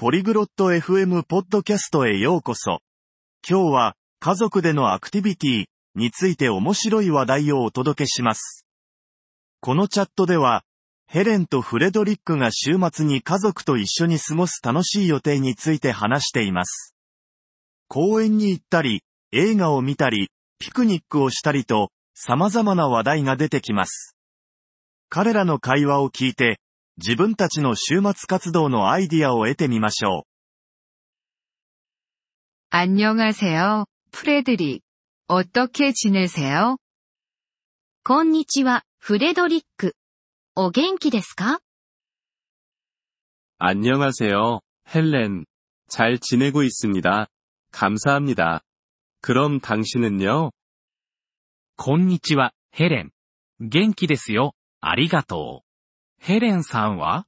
ポリグロット FM ポッドキャストへようこそ。今日は、家族でのアクティビティについて面白い話題をお届けします。このチャットでは、ヘレンとフレドリックが週末に家族と一緒に過ごす楽しい予定について話しています。公園に行ったり、映画を見たり、ピクニックをしたりと、様々な話題が出てきます。彼らの会話を聞いて、自分たちの週末活動のアイディアを得てみましょ 안녕하세요, 프레드릭. 어떻게 지내세요? こんにちは、フレドリック。お元気ですか 안녕하세요, 헬렌. 잘 지내고 있습니다. 감사합니다. 그럼 당신은요? こんにちは、ヘレン。元気ですよ、ありがとう。 ヘレンさんは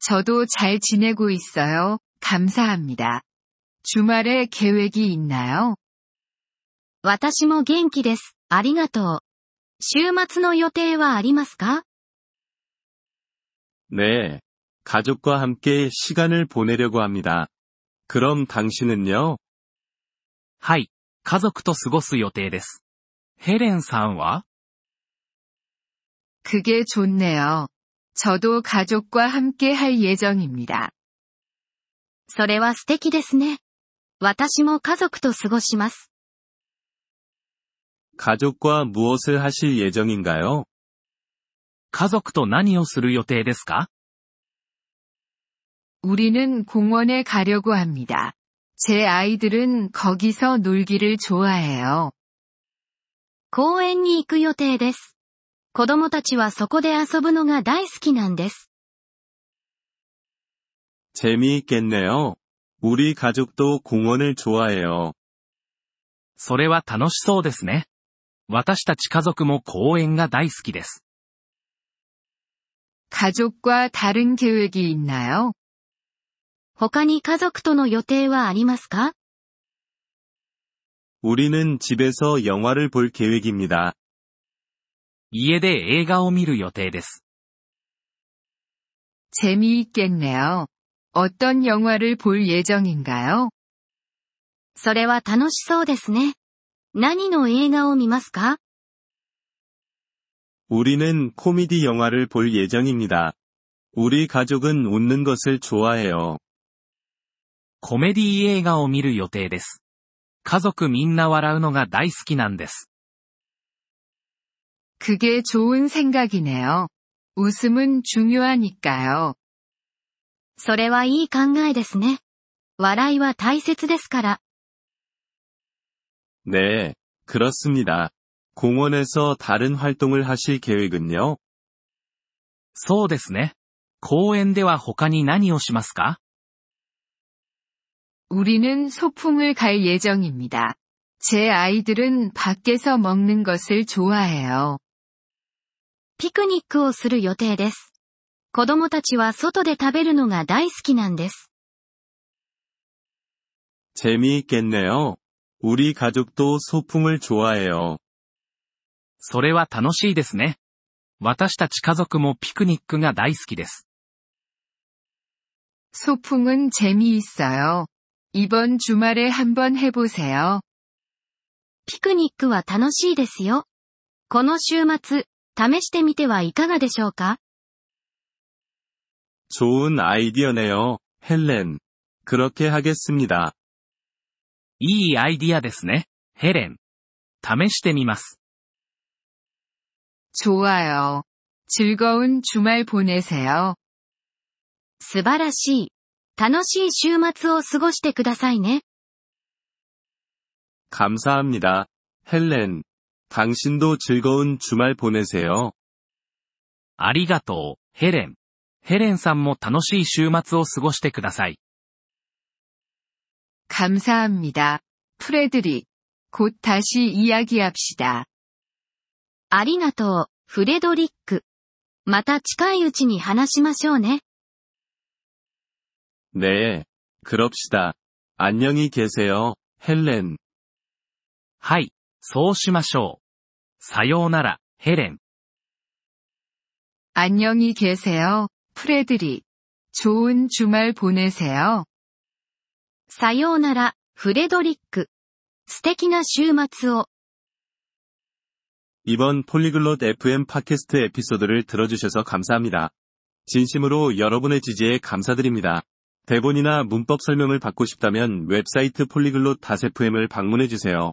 저도 잘 지내고 있어요. 감사합니다. 주말에 계획이 있나요? 私も元気です。ありがとう。週末の予定はありますか 네. 가족과 함께 시간을 보내려고 합니다. 그럼 당신은요? はい、家族と過ごす予定です。ヘレンさんは 그게 좋네요. 저도 가족과 함께 할 예정입니다. それは素敵ですね。私も家族と過ごします。 가족과 무엇을 하실 예정인가요? 家族と何をする予定ですか 우리는 공원에 가려고 합니다. 제 아이들은 거기서 놀기를 좋아해요. 公園に行く予定です。 子供たちはそこで遊ぶのが大好きなんです。 재미있겠네요. 우리 가족도 공원을 좋아해요. それは楽しそうですね。私たち家族も公園が大好きです。 가족과 다른 계획이 있나요? 他に家族との予定はありますか 우리는 집에서 영화를 볼 계획입니다. 家で映画を見る予定です。 재미있겠네요. 어떤 영화를 볼 예정인가요? それは楽しそうですね。何の映画を見ますか 우리는 코미디 영화를 볼 예정입니다. 우리 가족은 웃는 것을 좋아해요. コメディ映画を見る予定です。家族みんな笑うのが大好きなんです。 그게 좋은 생각이네요. 웃음은 중요하니까요. それはいい考えですね。笑いは大切ですから。 네, 그렇습니다. 공원에서 다른 활동을 하실 계획은요? そうですね。公園では他に何をしますか 우리는 소풍을 갈 예정입니다. 제 아이들은 밖에서 먹는 것을 좋아해요. ピクニックをする予定です。子供たちは外で食べるのが大好きなんです。 재미있겠네요. 우리 가족도 소풍을 좋아해요. それは楽しいですね。私たち家族もピクニックが大好きです。 소풍은 재미있어요. 이번 주말에 한번 해보세요. ピクニックは楽しいですよ。この週末、 試してみてはいかがでしょうか 좋은 아이디어네요, 헬렌. 그렇게 하겠습니다. いいアイディアですね、ヘレン。試してみます。 좋아요. 즐거운 주말 보내세요. 素晴らしい。楽しい週末を過ごしてくださいね。 감사합니다. 헬렌. 당신도 즐거운 주말 보내세요. ありがとう、ヘレン。ヘレンさんも楽しい週末を過ごしてください。 감사합니다. 프레드릭. 곧 다시 이야기합시다. ありがとう、フレドリック。また近いうちに話しましょうね。 네. 그럽시다. 안녕히 계세요, 헬렌. はい、そうしましょう。 さようなら、ヘレン。 안녕히 계세요, 프레드릭. 좋은 주말 보내세요. さようなら、フレドリック。素敵な週末を。 이번 폴리글롯 FM 팟캐스트 에피소드를 들어주셔서 감사합니다. 진심으로 여러분의 지지에 감사드립니다. 대본이나 문법 설명을 받고 싶다면 웹사이트 폴리글롯 다세프엠을 방문해주세요.